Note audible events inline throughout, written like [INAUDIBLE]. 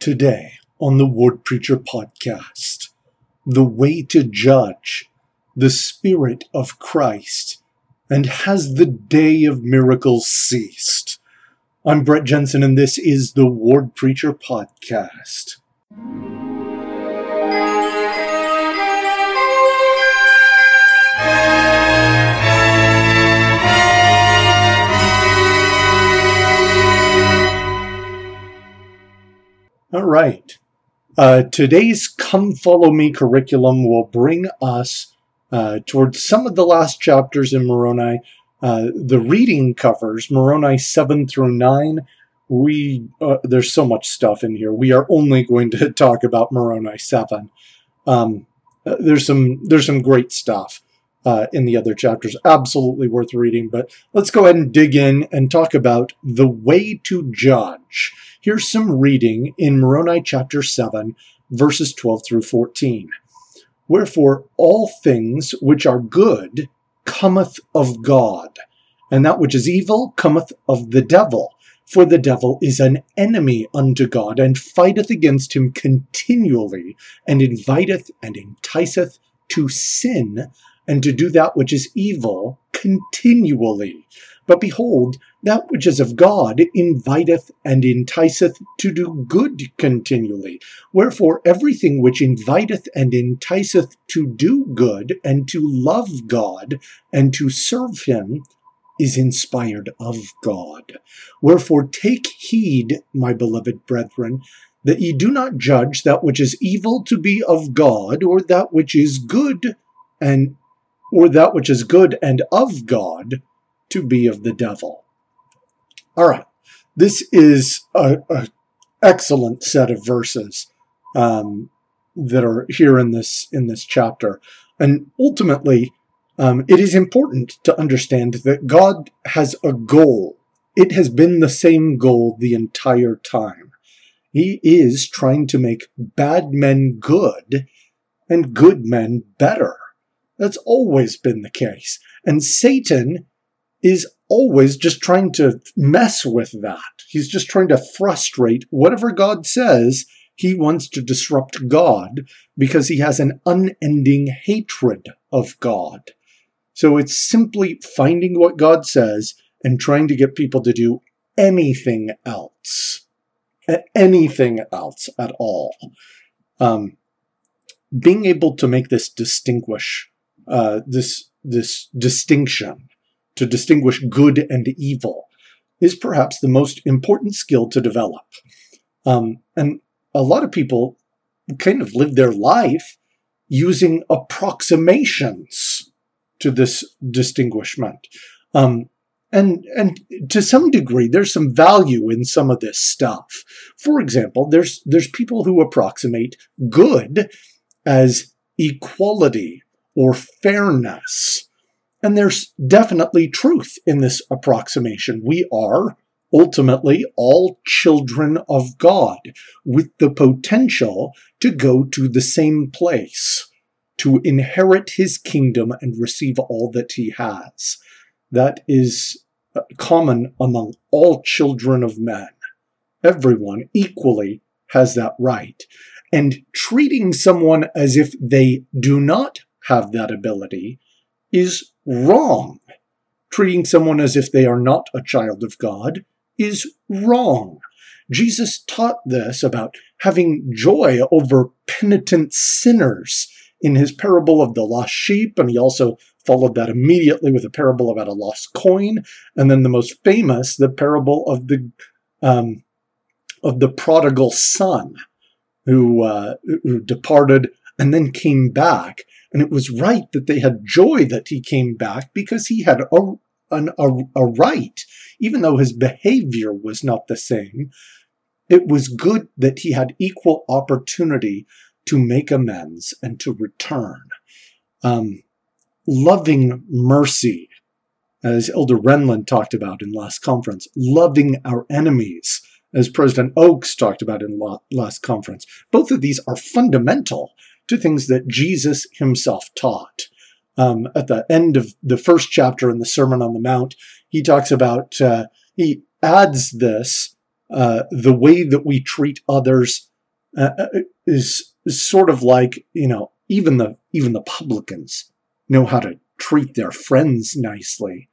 Today on the Word Preacher Podcast, the way to judge the Spirit of Christ and has the day of miracles ceased? I'm Brett Jensen, and this is the Word Preacher Podcast. All right. Uh, today's Come Follow Me curriculum will bring us uh, towards some of the last chapters in Moroni. Uh, the reading covers Moroni 7 through 9. We uh, There's so much stuff in here. We are only going to [LAUGHS] talk about Moroni 7. Um, uh, there's some there's some great stuff uh, in the other chapters. Absolutely worth reading. But let's go ahead and dig in and talk about the way to judge. Here's some reading in Moroni chapter 7, verses 12 through 14. Wherefore, all things which are good cometh of God, and that which is evil cometh of the devil. For the devil is an enemy unto God, and fighteth against him continually, and inviteth and enticeth to sin and to do that which is evil continually. But behold, that which is of God inviteth and enticeth to do good continually. Wherefore, everything which inviteth and enticeth to do good and to love God and to serve Him is inspired of God. Wherefore, take heed, my beloved brethren, that ye do not judge that which is evil to be of God, or that which is good and or that which is good and of God to be of the devil. All right, this is an excellent set of verses um, that are here in this in this chapter, and ultimately, um, it is important to understand that God has a goal. It has been the same goal the entire time. He is trying to make bad men good and good men better. That's always been the case. And Satan is always just trying to mess with that. He's just trying to frustrate whatever God says. He wants to disrupt God because he has an unending hatred of God. So it's simply finding what God says and trying to get people to do anything else. Anything else at all. Um, being able to make this distinguish uh, this this distinction to distinguish good and evil is perhaps the most important skill to develop. Um, and a lot of people kind of live their life using approximations to this distinguishment. Um, and, and to some degree, there's some value in some of this stuff. For example, there's, there's people who approximate good as equality or fairness. And there's definitely truth in this approximation. We are ultimately all children of God with the potential to go to the same place, to inherit his kingdom and receive all that he has. That is common among all children of men. Everyone equally has that right. And treating someone as if they do not have that ability is wrong. Treating someone as if they are not a child of God is wrong. Jesus taught this about having joy over penitent sinners in his parable of the lost sheep, and he also followed that immediately with a parable about a lost coin, and then the most famous, the parable of the um, of the prodigal son, who uh, who departed and then came back and it was right that they had joy that he came back because he had a, an, a, a right, even though his behavior was not the same. It was good that he had equal opportunity to make amends and to return. Um, loving mercy, as Elder Renlund talked about in last conference, loving our enemies, as President Oaks talked about in last conference. Both of these are fundamental to things that Jesus himself taught. Um, at the end of the first chapter in the Sermon on the Mount, he talks about, uh, he adds this, uh, the way that we treat others uh, uh is, is sort of like you know even the even the publicans know how to treat their friends nicely.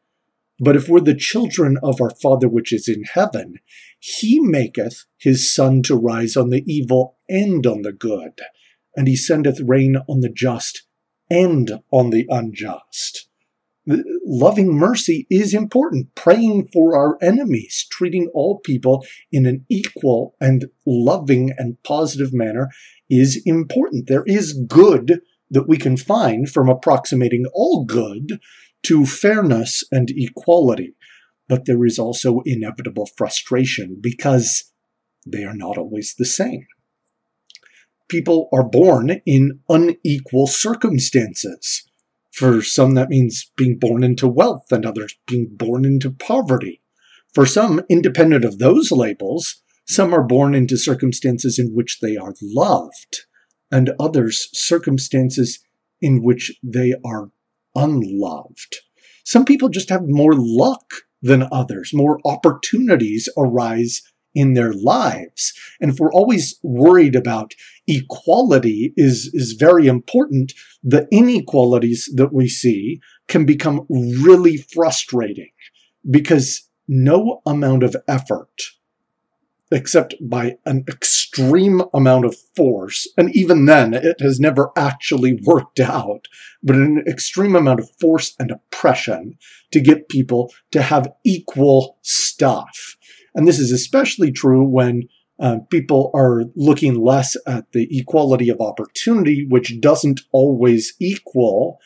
But if we're the children of our Father which is in heaven, he maketh his sun to rise on the evil and on the good, and he sendeth rain on the just and on the unjust. Loving mercy is important. Praying for our enemies, treating all people in an equal and loving and positive manner is important. There is good that we can find from approximating all good to fairness and equality. But there is also inevitable frustration because they are not always the same. People are born in unequal circumstances. For some, that means being born into wealth, and others being born into poverty. For some, independent of those labels, some are born into circumstances in which they are loved, and others circumstances in which they are unloved. Some people just have more luck than others, more opportunities arise in their lives. And if we're always worried about equality is, is very important, the inequalities that we see can become really frustrating because no amount of effort except by an extreme amount of force. And even then, it has never actually worked out, but an extreme amount of force and oppression to get people to have equal stuff. And this is especially true when uh, people are looking less at the equality of opportunity, which doesn't always equal.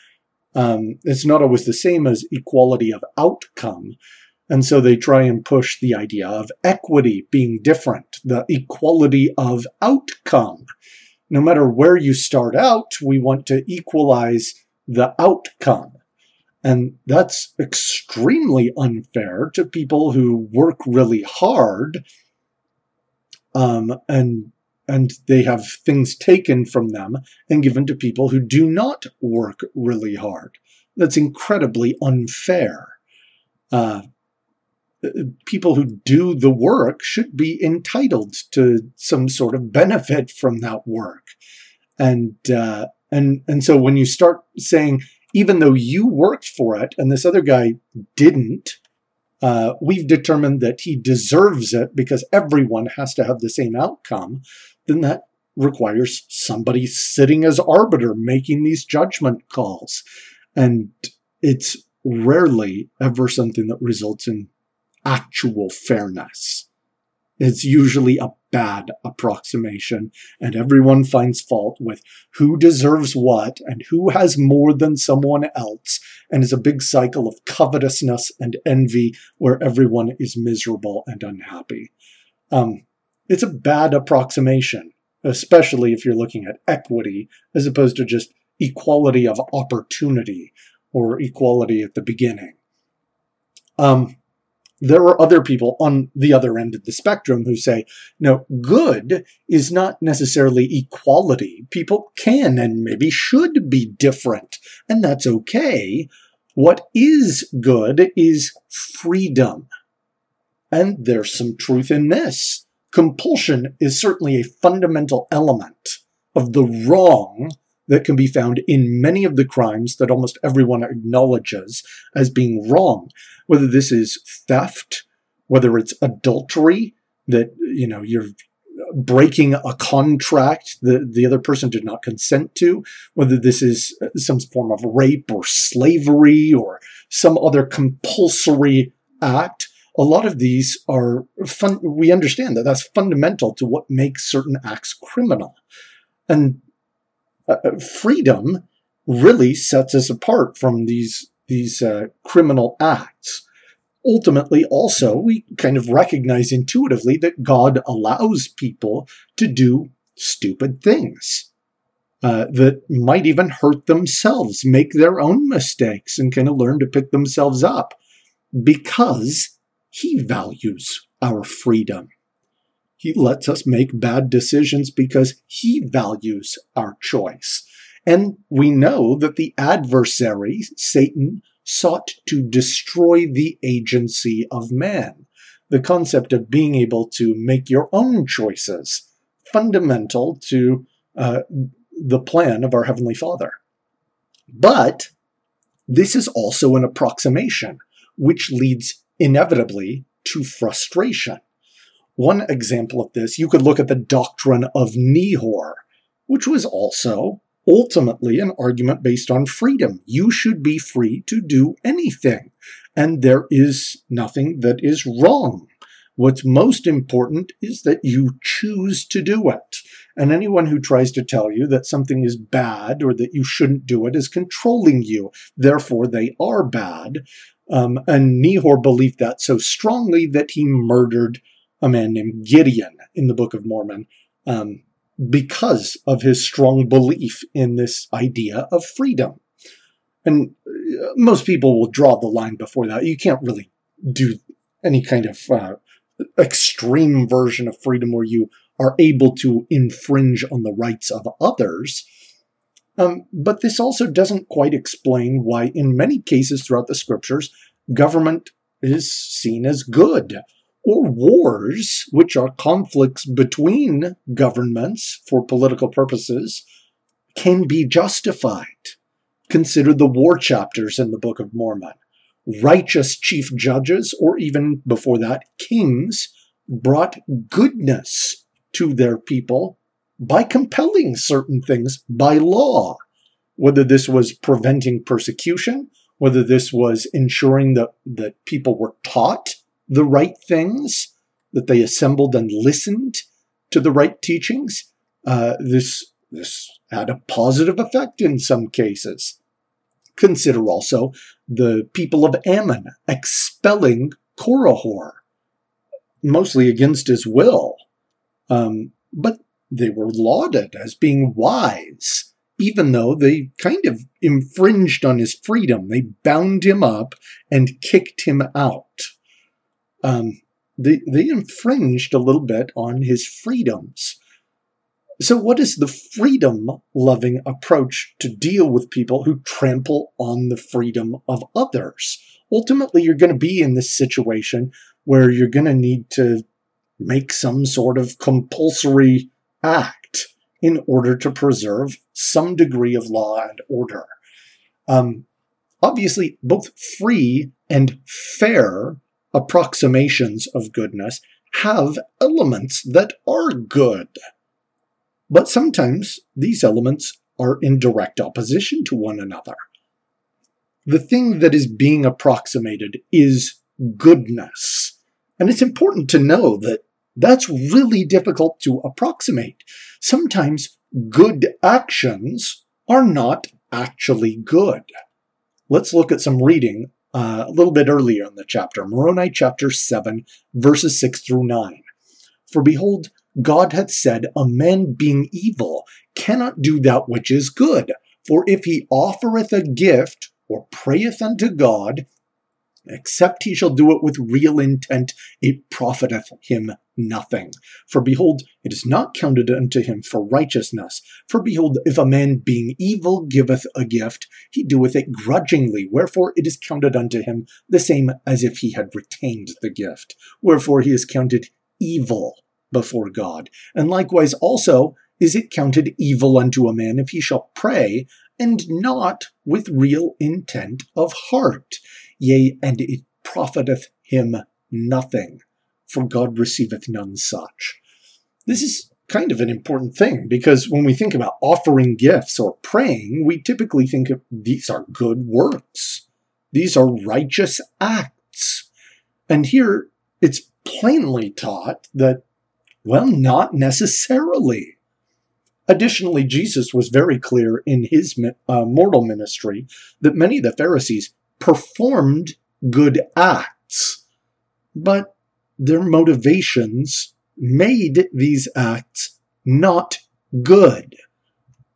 Um, it's not always the same as equality of outcome. And so they try and push the idea of equity being different, the equality of outcome. No matter where you start out, we want to equalize the outcome. And that's extremely unfair to people who work really hard um, and and they have things taken from them and given to people who do not work really hard. That's incredibly unfair. Uh, people who do the work should be entitled to some sort of benefit from that work. And uh, and and so when you start saying, even though you worked for it and this other guy didn't, uh, we've determined that he deserves it because everyone has to have the same outcome, then that requires somebody sitting as arbiter making these judgment calls. And it's rarely ever something that results in actual fairness. It's usually a bad approximation, and everyone finds fault with who deserves what and who has more than someone else, and it's a big cycle of covetousness and envy where everyone is miserable and unhappy. Um, it's a bad approximation, especially if you're looking at equity as opposed to just equality of opportunity or equality at the beginning. Um, there are other people on the other end of the spectrum who say, no, good is not necessarily equality. People can and maybe should be different, and that's okay. What is good is freedom. And there's some truth in this. Compulsion is certainly a fundamental element of the wrong that can be found in many of the crimes that almost everyone acknowledges as being wrong. Whether this is theft, whether it's adultery, that, you know, you're breaking a contract that the other person did not consent to, whether this is some form of rape or slavery or some other compulsory act. A lot of these are fun. We understand that that's fundamental to what makes certain acts criminal. And uh, freedom really sets us apart from these these uh, criminal acts. Ultimately, also, we kind of recognize intuitively that God allows people to do stupid things uh, that might even hurt themselves, make their own mistakes, and kind of learn to pick themselves up because He values our freedom. He lets us make bad decisions because he values our choice. And we know that the adversary, Satan, sought to destroy the agency of man. The concept of being able to make your own choices, fundamental to uh, the plan of our Heavenly Father. But this is also an approximation, which leads inevitably to frustration. One example of this, you could look at the doctrine of Nehor, which was also ultimately an argument based on freedom. You should be free to do anything, and there is nothing that is wrong. What's most important is that you choose to do it. And anyone who tries to tell you that something is bad or that you shouldn't do it is controlling you. Therefore, they are bad. Um, and Nehor believed that so strongly that he murdered a man named Gideon in the Book of Mormon um, because of his strong belief in this idea of freedom. And uh, most people will draw the line before that. You can't really do any kind of uh, extreme version of freedom where you are able to infringe on the rights of others. Um, but this also doesn't quite explain why, in many cases throughout the scriptures, government is seen as good, or wars, which are conflicts between governments for political purposes, can be justified. Consider the war chapters in the Book of Mormon righteous chief judges, or even before that, kings, brought goodness to their people by compelling certain things by law. Whether this was preventing persecution, whether this was ensuring that, that people were taught the right things, that they assembled and listened to the right teachings, uh, this, this had a positive effect in some cases. Consider also the people of Ammon expelling Korihor, mostly against his will. Um, but they were lauded as being wise, even though they kind of infringed on his freedom. They bound him up and kicked him out. Um, they, they infringed a little bit on his freedoms. So, what is the freedom loving approach to deal with people who trample on the freedom of others? Ultimately, you're going to be in this situation where you're going to need to make some sort of compulsory act in order to preserve some degree of law and order. Um, obviously, both free and fair approximations of goodness have elements that are good. But sometimes these elements are in direct opposition to one another. The thing that is being approximated is goodness. And it's important to know that that's really difficult to approximate. Sometimes good actions are not actually good. Let's look at some reading uh, a little bit earlier in the chapter, Moroni chapter 7, verses 6 through 9. For behold, God hath said, A man being evil cannot do that which is good. For if he offereth a gift, or prayeth unto God, except he shall do it with real intent, it profiteth him nothing. For behold, it is not counted unto him for righteousness. For behold, if a man being evil giveth a gift, he doeth it grudgingly, wherefore it is counted unto him the same as if he had retained the gift. Wherefore he is counted evil before God. And likewise also is it counted evil unto a man if he shall pray, and not with real intent of heart. Yea, and it profiteth him nothing, for God receiveth none such. This is kind of an important thing because when we think about offering gifts or praying, we typically think of these are good works. These are righteous acts. And here it's plainly taught that well, not necessarily. Additionally, Jesus was very clear in his uh, mortal ministry that many of the Pharisees performed good acts, but their motivations made these acts not good.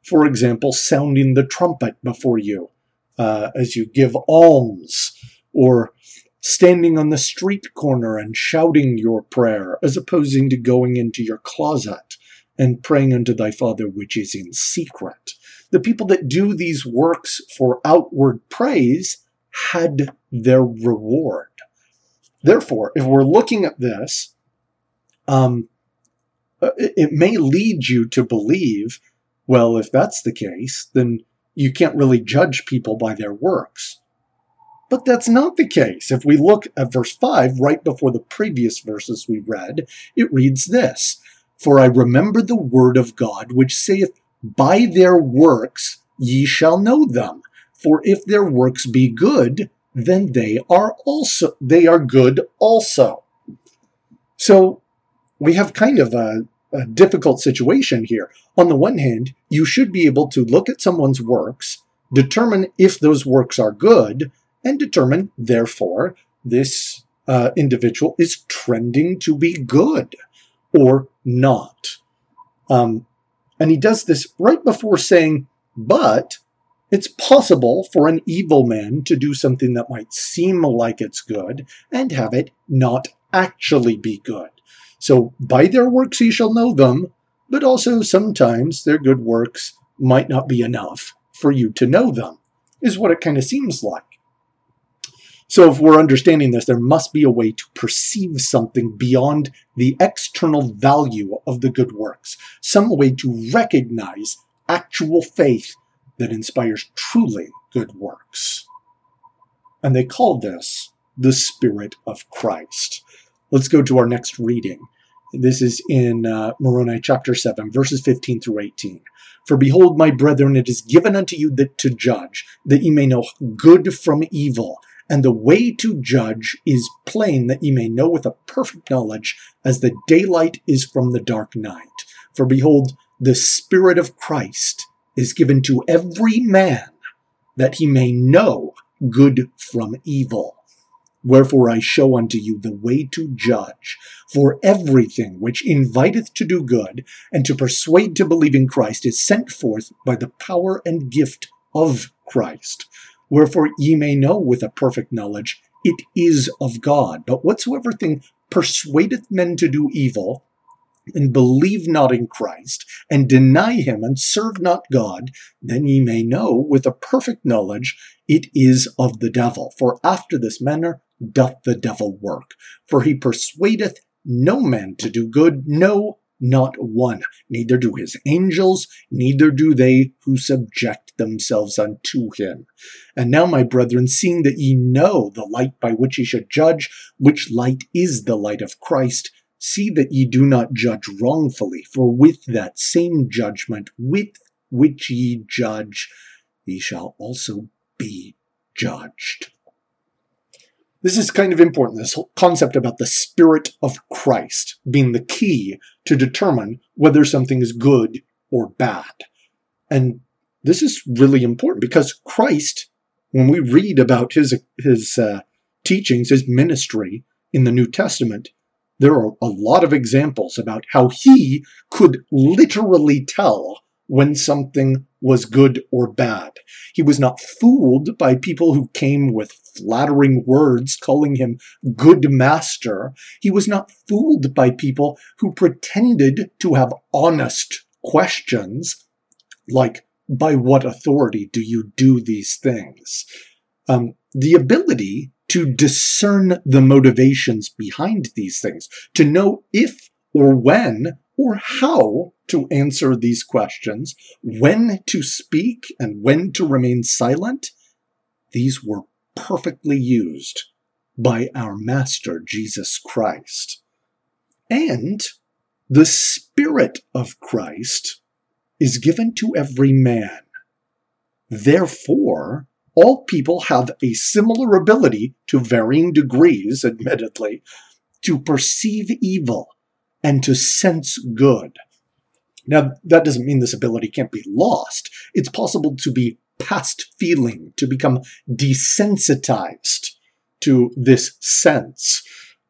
For example, sounding the trumpet before you uh, as you give alms, or standing on the street corner and shouting your prayer, as opposing to going into your closet and praying unto thy Father which is in secret. The people that do these works for outward praise had their reward. Therefore, if we're looking at this, um, uh, it may lead you to believe, well, if that's the case, then you can't really judge people by their works. But that's not the case. If we look at verse 5, right before the previous verses we read, it reads this For I remember the word of God, which saith, By their works ye shall know them. For if their works be good, then they are also they are good also. So we have kind of a, a difficult situation here. On the one hand, you should be able to look at someone's works, determine if those works are good, and determine, therefore, this uh, individual is trending to be good or not. Um, and he does this right before saying, but it's possible for an evil man to do something that might seem like it's good and have it not actually be good. So by their works ye shall know them, but also sometimes their good works might not be enough for you to know them, is what it kind of seems like. So if we're understanding this, there must be a way to perceive something beyond the external value of the good works, some way to recognize actual faith that inspires truly good works. And they call this the Spirit of Christ. Let's go to our next reading. This is in uh, Moroni chapter 7, verses 15 through 18. For behold, my brethren, it is given unto you that to judge, that ye may know good from evil. And the way to judge is plain, that ye may know with a perfect knowledge, as the daylight is from the dark night. For behold, the Spirit of Christ is given to every man, that he may know good from evil. Wherefore I show unto you the way to judge. For everything which inviteth to do good, and to persuade to believe in Christ, is sent forth by the power and gift of Christ. Wherefore ye may know with a perfect knowledge it is of God. But whatsoever thing persuadeth men to do evil, and believe not in Christ, and deny him, and serve not God, then ye may know with a perfect knowledge it is of the devil. For after this manner doth the devil work. For he persuadeth no man to do good, no, not one. Neither do his angels, neither do they who subject themselves unto him. And now, my brethren, seeing that ye know the light by which ye should judge, which light is the light of Christ, see that ye do not judge wrongfully, for with that same judgment with which ye judge, ye shall also be judged. This is kind of important, this whole concept about the Spirit of Christ being the key to determine whether something is good or bad. And this is really important because Christ, when we read about his, his uh, teachings, his ministry in the New Testament, there are a lot of examples about how he could literally tell when something was good or bad. He was not fooled by people who came with flattering words calling him good master. He was not fooled by people who pretended to have honest questions like, by what authority do you do these things? Um, the ability to discern the motivations behind these things, to know if or when or how to answer these questions, when to speak and when to remain silent, these were perfectly used by our Master Jesus Christ. And the Spirit of Christ is given to every man. Therefore, all people have a similar ability to varying degrees, admittedly, to perceive evil and to sense good. Now, that doesn't mean this ability can't be lost. It's possible to be past feeling, to become desensitized to this sense.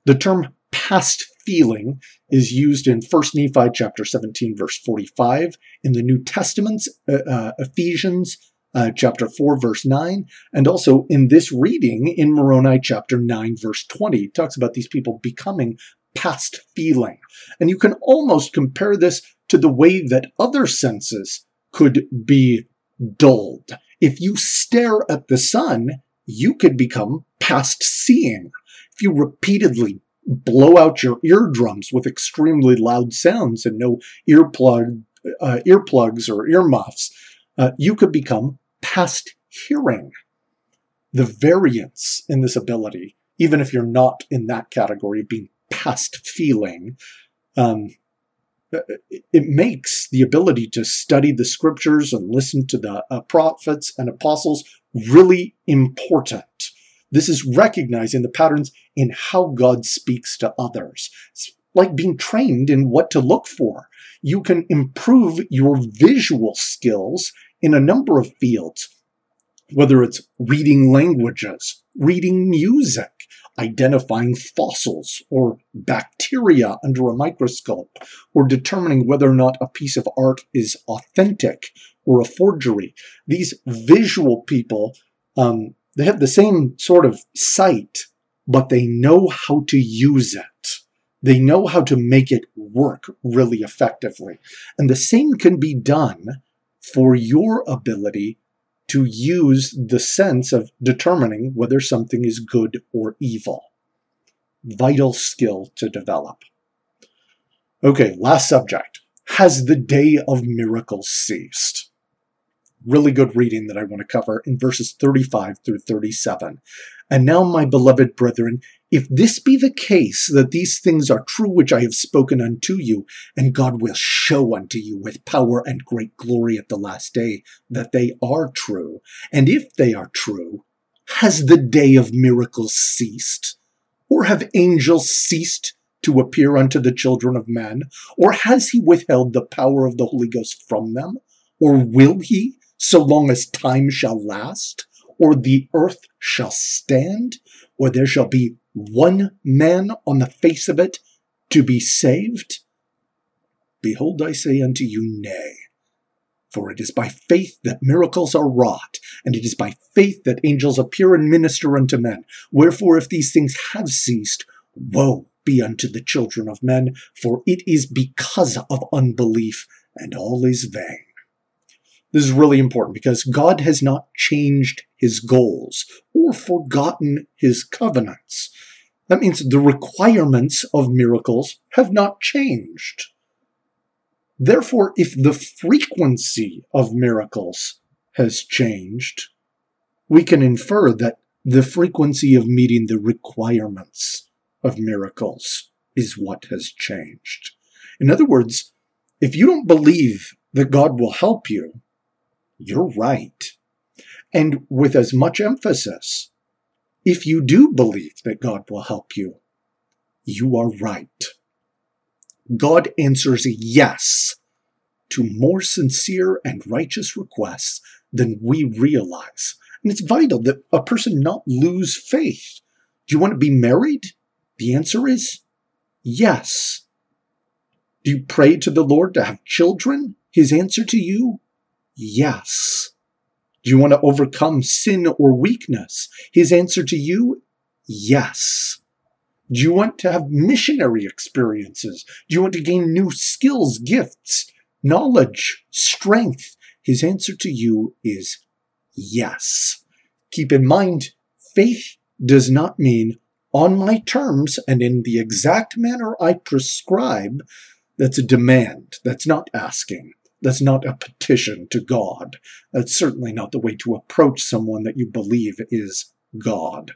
The term past feeling is used in 1 Nephi chapter 17 verse 45, in the New Testament's uh, uh, Ephesians uh, chapter 4 verse 9, and also in this reading in Moroni chapter 9 verse 20. It talks about these people becoming past feeling. And you can almost compare this to the way that other senses could be dulled. If you stare at the sun, you could become past seeing. If you repeatedly blow out your eardrums with extremely loud sounds and no earplug, uh, earplugs or earmuffs, uh, you could become past hearing. The variance in this ability, even if you're not in that category of being past feeling, um, uh, it makes the ability to study the scriptures and listen to the uh, prophets and apostles really important. This is recognizing the patterns in how God speaks to others. It's like being trained in what to look for. You can improve your visual skills in a number of fields, whether it's reading languages, reading music, identifying fossils or bacteria under a microscope, or determining whether or not a piece of art is authentic or a forgery. These visual people, um, they have the same sort of sight, but they know how to use it. They know how to make it work really effectively. And the same can be done for your ability to use the sense of determining whether something is good or evil. Vital skill to develop. Okay, last subject. Has the day of miracles ceased? Really good reading that I want to cover in verses 35 through 37. And now, my beloved brethren, if this be the case, that these things are true which I have spoken unto you, and God will show unto you with power and great glory at the last day that they are true, and if they are true, has the day of miracles ceased? Or have angels ceased to appear unto the children of men? Or has he withheld the power of the Holy Ghost from them? Or will he, so long as time shall last? Or the earth shall stand? Or there shall be one man on the face of it to be saved? Behold, I say unto you, Nay. For it is by faith that miracles are wrought, and it is by faith that angels appear and minister unto men. Wherefore, if these things have ceased, woe be unto the children of men, for it is because of unbelief, and all is vain. This is really important because God has not changed his goals or forgotten his covenants. That means the requirements of miracles have not changed. Therefore, if the frequency of miracles has changed, we can infer that the frequency of meeting the requirements of miracles is what has changed. In other words, if you don't believe that God will help you, you're right. And with as much emphasis, if you do believe that God will help you, you are right. God answers yes to more sincere and righteous requests than we realize. And it's vital that a person not lose faith. Do you want to be married? The answer is yes. Do you pray to the Lord to have children? His answer to you? Yes. Do you want to overcome sin or weakness? His answer to you, yes. Do you want to have missionary experiences? Do you want to gain new skills, gifts, knowledge, strength? His answer to you is yes. Keep in mind, faith does not mean on my terms and in the exact manner I prescribe. That's a demand. That's not asking. That's not a petition to God. That's certainly not the way to approach someone that you believe is God.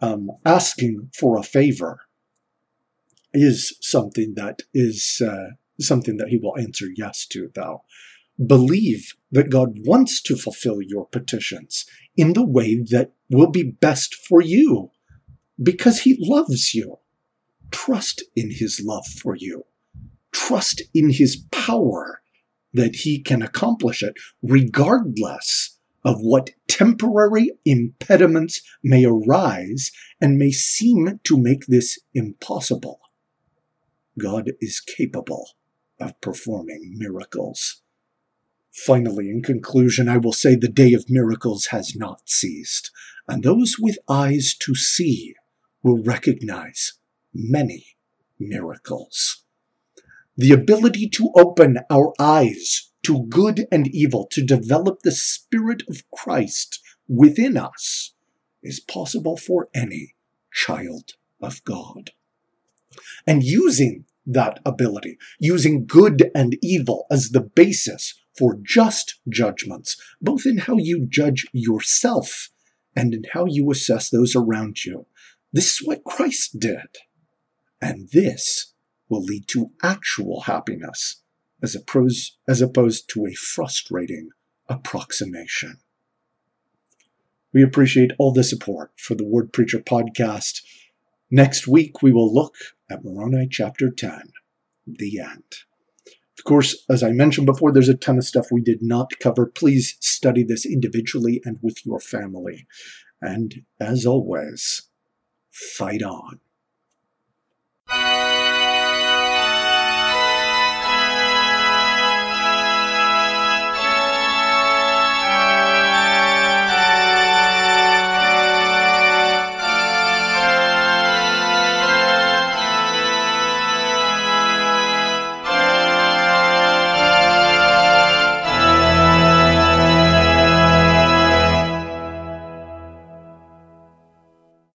Um, asking for a favor is something that is uh, something that He will answer yes to, though. Believe that God wants to fulfill your petitions in the way that will be best for you because He loves you. Trust in His love for you. Trust in His power that he can accomplish it regardless of what temporary impediments may arise and may seem to make this impossible. God is capable of performing miracles. Finally, in conclusion, I will say the day of miracles has not ceased, and those with eyes to see will recognize many miracles the ability to open our eyes to good and evil, to develop the Spirit of Christ within us, is possible for any child of God. And using that ability, using good and evil as the basis for just judgments, both in how you judge yourself and in how you assess those around you. This is what Christ did. And this will lead to actual happiness as opposed, as opposed to a frustrating approximation. We appreciate all the support for the Word Preacher podcast. Next week, we will look at Moroni chapter 10, the end. Of course, as I mentioned before, there's a ton of stuff we did not cover. Please study this individually and with your family. And as always, fight on.